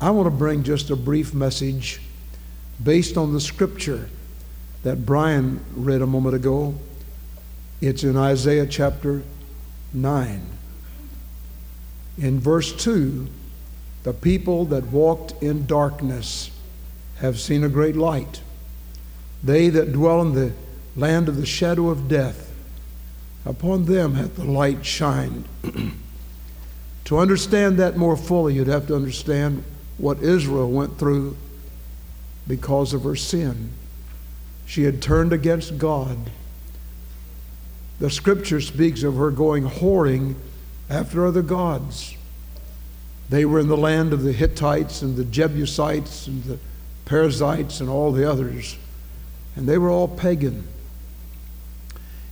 I want to bring just a brief message based on the scripture that Brian read a moment ago. It's in Isaiah chapter 9. In verse 2, the people that walked in darkness have seen a great light. They that dwell in the land of the shadow of death, upon them hath the light shined. to understand that more fully, you'd have to understand what Israel went through because of her sin. She had turned against God. The scripture speaks of her going whoring after other gods. They were in the land of the Hittites and the Jebusites and the Perizzites and all the others, and they were all pagan.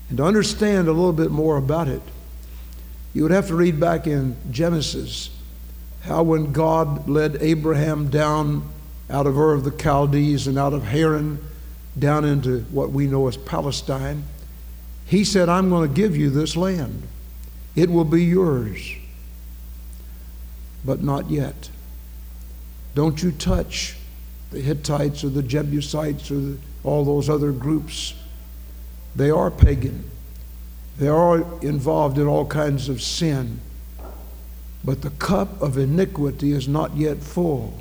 And to understand a little bit more about it, you would have to read back in Genesis how when God led Abraham down out of Ur of the Chaldees and out of Haran down into what we know as Palestine, he said, I'm going to give you this land. It will be yours. But not yet. Don't you touch the Hittites or the Jebusites or the, all those other groups. They are pagan. They are involved in all kinds of sin. But the cup of iniquity is not yet full.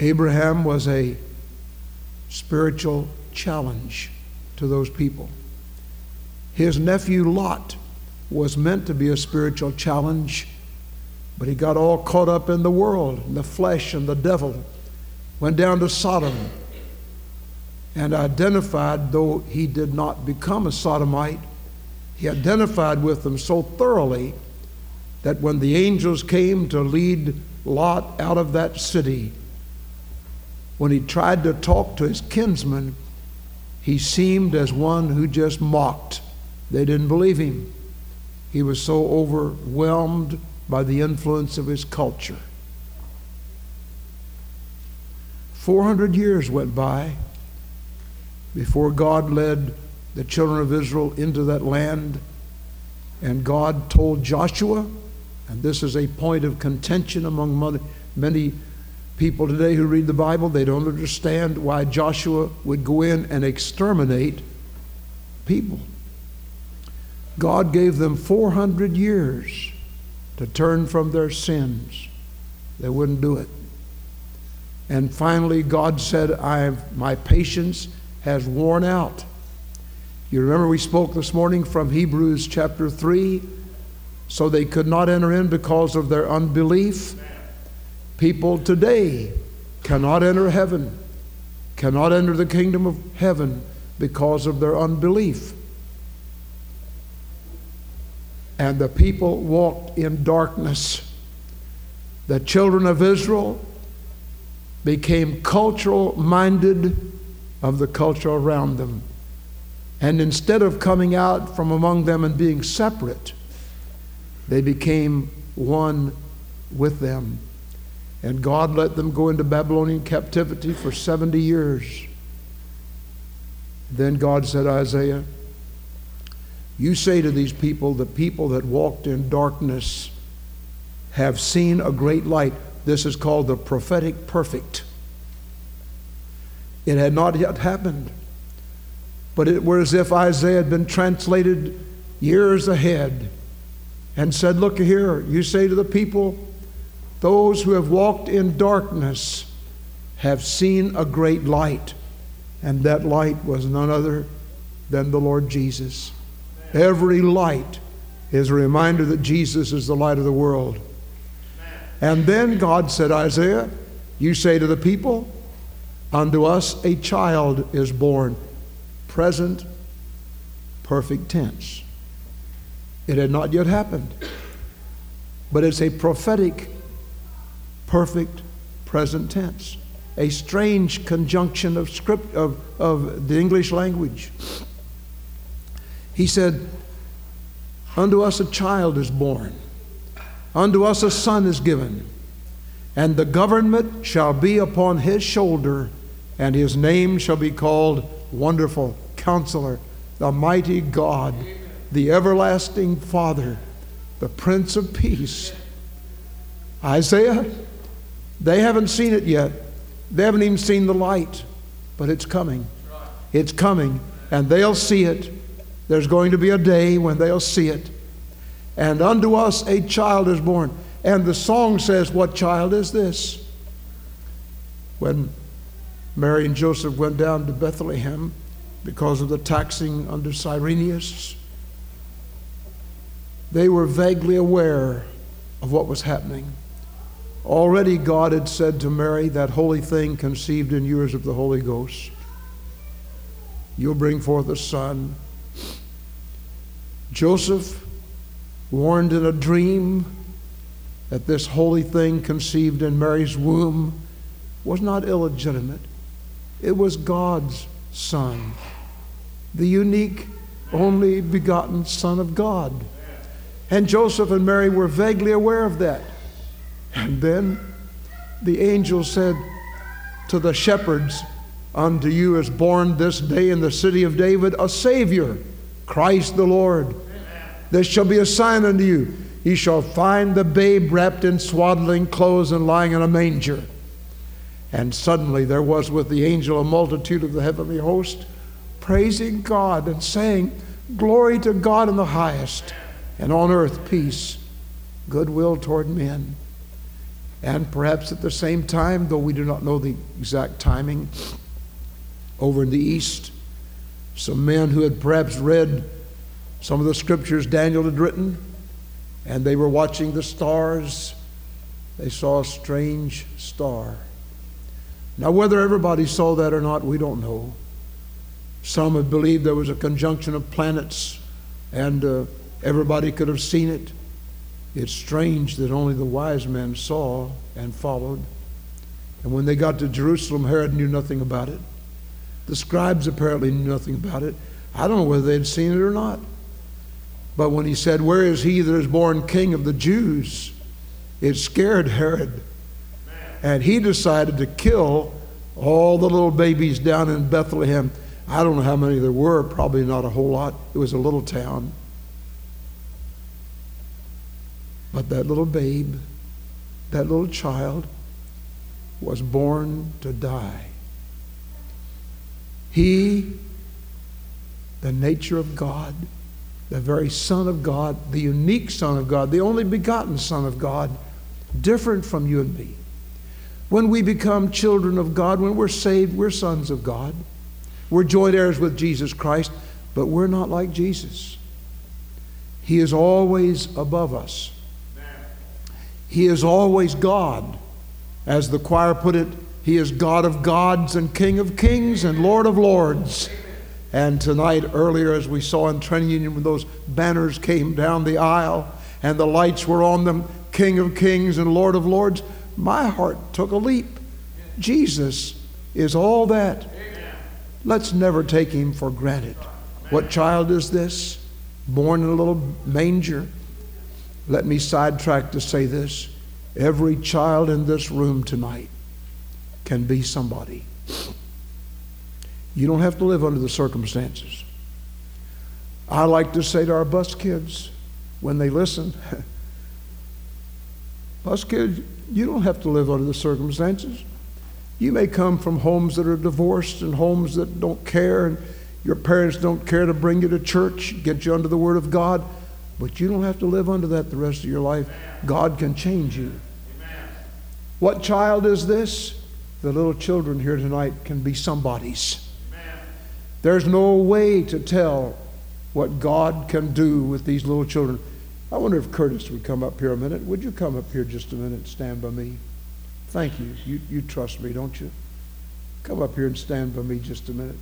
Abraham was a spiritual challenge to those people. His nephew Lot was meant to be a spiritual challenge, but he got all caught up in the world, the flesh, and the devil. Went down to Sodom and identified, though he did not become a sodomite, he identified with them so thoroughly that when the angels came to lead Lot out of that city, when he tried to talk to his kinsmen, he seemed as one who just mocked. They didn't believe him. He was so overwhelmed by the influence of his culture. 400 years went by before God led the children of Israel into that land. And God told Joshua, and this is a point of contention among many people today who read the Bible, they don't understand why Joshua would go in and exterminate people. God gave them 400 years to turn from their sins. They wouldn't do it. And finally, God said, I My patience has worn out. You remember we spoke this morning from Hebrews chapter 3? So they could not enter in because of their unbelief. People today cannot enter heaven, cannot enter the kingdom of heaven because of their unbelief. And the people walked in darkness. The children of Israel became cultural minded of the culture around them. And instead of coming out from among them and being separate, they became one with them. And God let them go into Babylonian captivity for 70 years. Then God said, Isaiah, you say to these people, the people that walked in darkness have seen a great light. This is called the prophetic perfect. It had not yet happened, but it were as if Isaiah had been translated years ahead and said, Look here, you say to the people, those who have walked in darkness have seen a great light, and that light was none other than the Lord Jesus. Every light is a reminder that Jesus is the light of the world. And then God said, Isaiah, you say to the people, Unto us a child is born. Present, perfect tense. It had not yet happened. But it's a prophetic perfect present tense. A strange conjunction of script of, of the English language. He said, Unto us a child is born, unto us a son is given, and the government shall be upon his shoulder, and his name shall be called Wonderful Counselor, the Mighty God, the Everlasting Father, the Prince of Peace. Isaiah, they haven't seen it yet. They haven't even seen the light, but it's coming. It's coming, and they'll see it. There's going to be a day when they'll see it. And unto us a child is born. And the song says, What child is this? When Mary and Joseph went down to Bethlehem because of the taxing under Cyrenius, they were vaguely aware of what was happening. Already God had said to Mary, That holy thing conceived in is of the Holy Ghost. You'll bring forth a son. Joseph, warned in a dream that this holy thing conceived in Mary's womb was not illegitimate, it was God's son, the unique, only begotten Son of God. And Joseph and Mary were vaguely aware of that. And then the angel said to the shepherds, Unto you is born this day in the city of David a Savior, Christ the Lord. This shall be a sign unto you. Ye shall find the babe wrapped in swaddling clothes and lying in a manger. And suddenly there was with the angel a multitude of the heavenly host, praising God and saying, Glory to God in the highest, and on earth peace, goodwill toward men. And perhaps at the same time, though we do not know the exact timing, over in the east, some men who had perhaps read some of the scriptures Daniel had written, and they were watching the stars. They saw a strange star. Now, whether everybody saw that or not, we don't know. Some have believed there was a conjunction of planets and uh, everybody could have seen it. It's strange that only the wise men saw and followed. And when they got to Jerusalem, Herod knew nothing about it. The scribes apparently knew nothing about it. I don't know whether they'd seen it or not. But when he said, Where is he that is born king of the Jews? it scared Herod. And he decided to kill all the little babies down in Bethlehem. I don't know how many there were, probably not a whole lot. It was a little town. But that little babe, that little child, was born to die. He, the nature of God, the very Son of God, the unique Son of God, the only begotten Son of God, different from you and me. When we become children of God, when we're saved, we're sons of God. We're joint heirs with Jesus Christ, but we're not like Jesus. He is always above us. He is always God. As the choir put it, He is God of gods and King of kings and Lord of lords. And tonight, earlier, as we saw in Trinity Union, when those banners came down the aisle and the lights were on them, King of kings and Lord of lords, my heart took a leap. Jesus is all that. Let's never take him for granted. What child is this? Born in a little manger let me sidetrack to say this. Every child in this room tonight can be somebody. You don't have to live under the circumstances. I like to say to our bus kids when they listen, bus kids, you don't have to live under the circumstances. You may come from homes that are divorced and homes that don't care, and your parents don't care to bring you to church, get you under the Word of God. But you don't have to live under that the rest of your life. God can change you. What child is this? The little children here tonight can be somebody's. There's no way to tell what God can do with these little children. I wonder if Curtis would come up here a minute. Would you come up here just a minute and stand by me? Thank you. You, you trust me, don't you? Come up here and stand by me just a minute.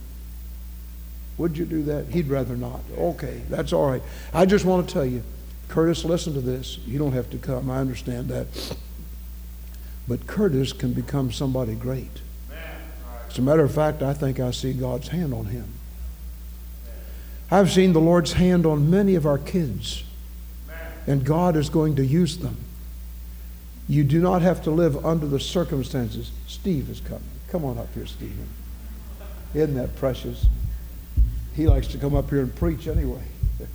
Would you do that? He'd rather not. Okay, that's all right. I just want to tell you, Curtis, listen to this. You don't have to come. I understand that. But Curtis can become somebody great. As a matter of fact, I think I see God's hand on him. I've seen the Lord's hand on many of our kids, and God is going to use them. You do not have to live under the circumstances. Steve is coming. Come on up here, Stephen. Isn't that precious? He likes to come up here and preach anyway.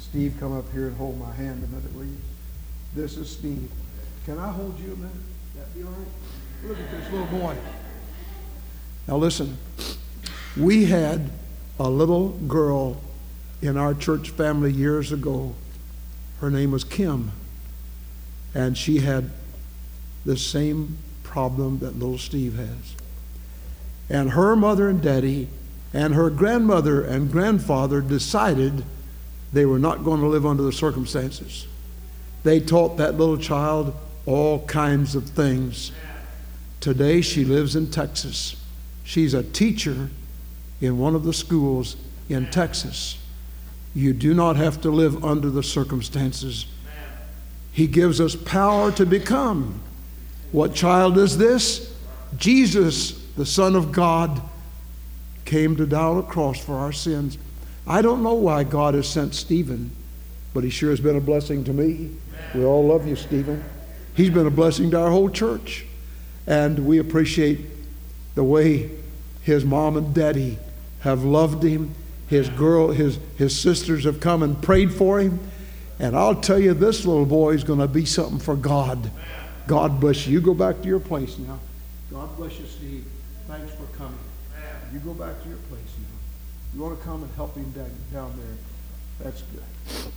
Steve, come up here and hold my hand a minute, will you? This is Steve. Can I hold you a minute? That be all right? Look at this little boy. Now listen, we had a little girl in our church family years ago. Her name was Kim. And she had the same problem that little Steve has. And her mother and daddy and her grandmother and grandfather decided they were not going to live under the circumstances. They taught that little child all kinds of things. Today she lives in Texas. She's a teacher in one of the schools in Texas. You do not have to live under the circumstances. He gives us power to become. What child is this? Jesus, the Son of God, came to die on a cross for our sins. I don't know why God has sent Stephen, but he sure has been a blessing to me. We all love you, Stephen. He's been a blessing to our whole church. And we appreciate the way his mom and daddy have loved him. His girl, his, his sisters have come and prayed for him. And I'll tell you, this little boy is going to be something for God. God bless you. You go back to your place now. God bless you, Steve. Thanks for coming. You go back to your place now. You want to come and help him down, down there? That's good.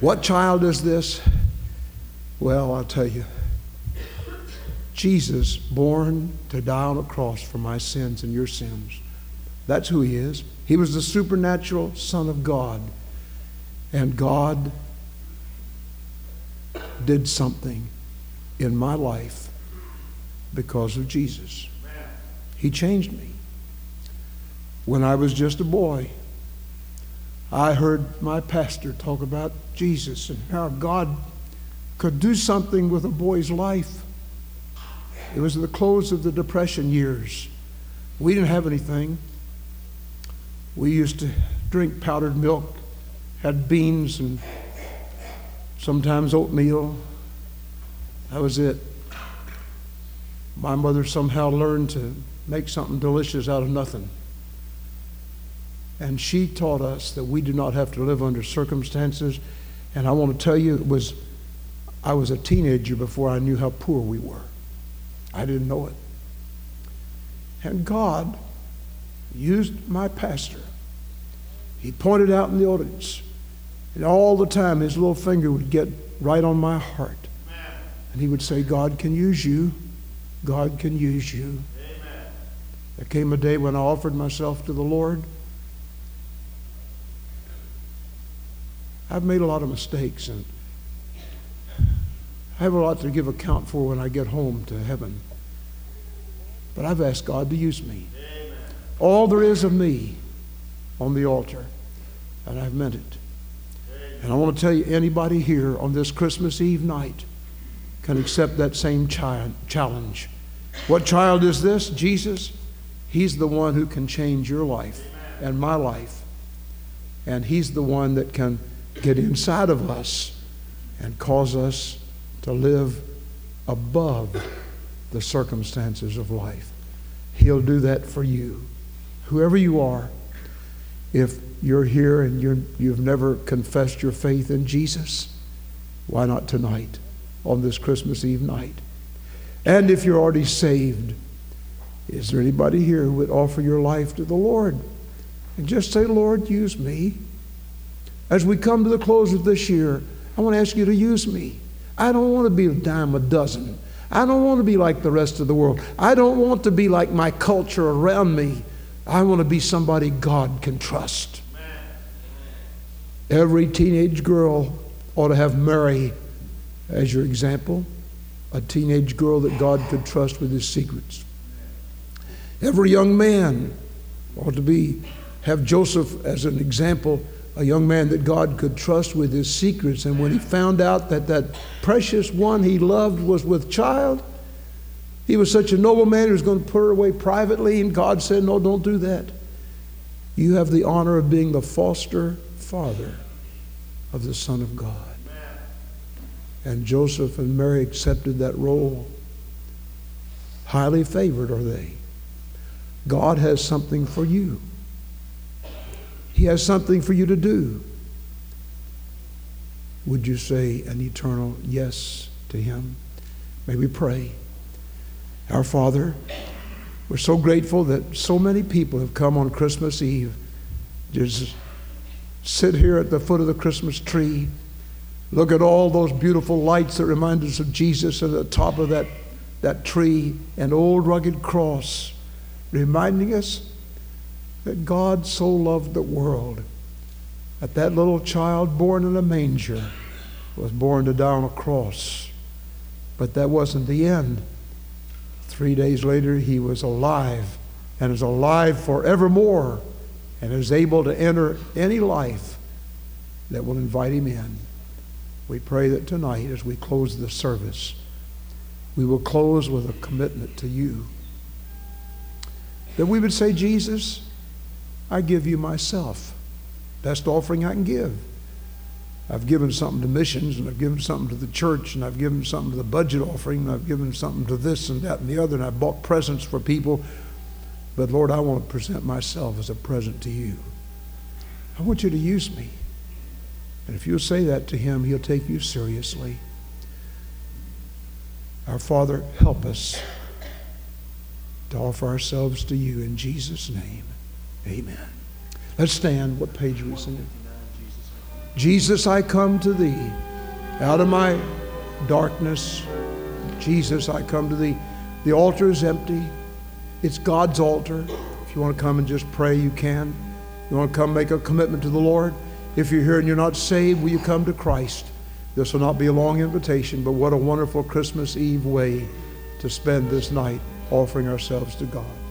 What child is this? Well, I'll tell you. Jesus, born to die on a cross for my sins and your sins. That's who he is. He was the supernatural Son of God. And God did something in my life because of Jesus. He changed me. When I was just a boy, I heard my pastor talk about Jesus and how God could do something with a boy's life. It was the close of the Depression years. We didn't have anything. We used to drink powdered milk, had beans and sometimes oatmeal. That was it. My mother somehow learned to make something delicious out of nothing. And she taught us that we do not have to live under circumstances. And I want to tell you, it was I was a teenager before I knew how poor we were. I didn't know it. And God used my pastor. He pointed out in the audience, and all the time his little finger would get right on my heart. And he would say, God can use you. God can use you. There came a day when I offered myself to the Lord. I've made a lot of mistakes, and I have a lot to give account for when I get home to heaven. But I've asked God to use me. Amen. All there is of me on the altar, and I've meant it. Amen. And I want to tell you anybody here on this Christmas Eve night can accept that same challenge. What child is this? Jesus. He's the one who can change your life and my life. And He's the one that can get inside of us and cause us to live above the circumstances of life. He'll do that for you. Whoever you are, if you're here and you're, you've never confessed your faith in Jesus, why not tonight on this Christmas Eve night? And if you're already saved, is there anybody here who would offer your life to the Lord? And just say, Lord, use me. As we come to the close of this year, I want to ask you to use me. I don't want to be a dime a dozen. I don't want to be like the rest of the world. I don't want to be like my culture around me. I want to be somebody God can trust. Every teenage girl ought to have Mary as your example, a teenage girl that God could trust with his secrets. Every young man ought to be have Joseph as an example a young man that God could trust with his secrets. And when he found out that that precious one he loved was with child, he was such a noble man, he was going to put her away privately. And God said, No, don't do that. You have the honor of being the foster father of the Son of God. And Joseph and Mary accepted that role. Highly favored are they. God has something for you. He has something for you to do. Would you say an eternal yes to Him. May we pray. Our Father, we're so grateful that so many people have come on Christmas Eve. Just sit here at the foot of the Christmas tree, look at all those beautiful lights that remind us of Jesus at the top of that, that tree, an old rugged cross, reminding us that God so loved the world that that little child born in a manger was born to die on a cross. But that wasn't the end. Three days later, he was alive and is alive forevermore and is able to enter any life that will invite him in. We pray that tonight, as we close the service, we will close with a commitment to you. That we would say, Jesus, I give you myself. Best offering I can give. I've given something to missions, and I've given something to the church, and I've given something to the budget offering, and I've given something to this and that and the other, and I've bought presents for people. But Lord, I want to present myself as a present to you. I want you to use me. And if you'll say that to Him, He'll take you seriously. Our Father, help us to offer ourselves to you in Jesus' name. Amen. Let's stand. What page are we singing? Jesus, I come to thee. Out of my darkness, Jesus, I come to thee. The altar is empty. It's God's altar. If you want to come and just pray, you can. You want to come make a commitment to the Lord? If you're here and you're not saved, will you come to Christ? This will not be a long invitation, but what a wonderful Christmas Eve way to spend this night offering ourselves to God.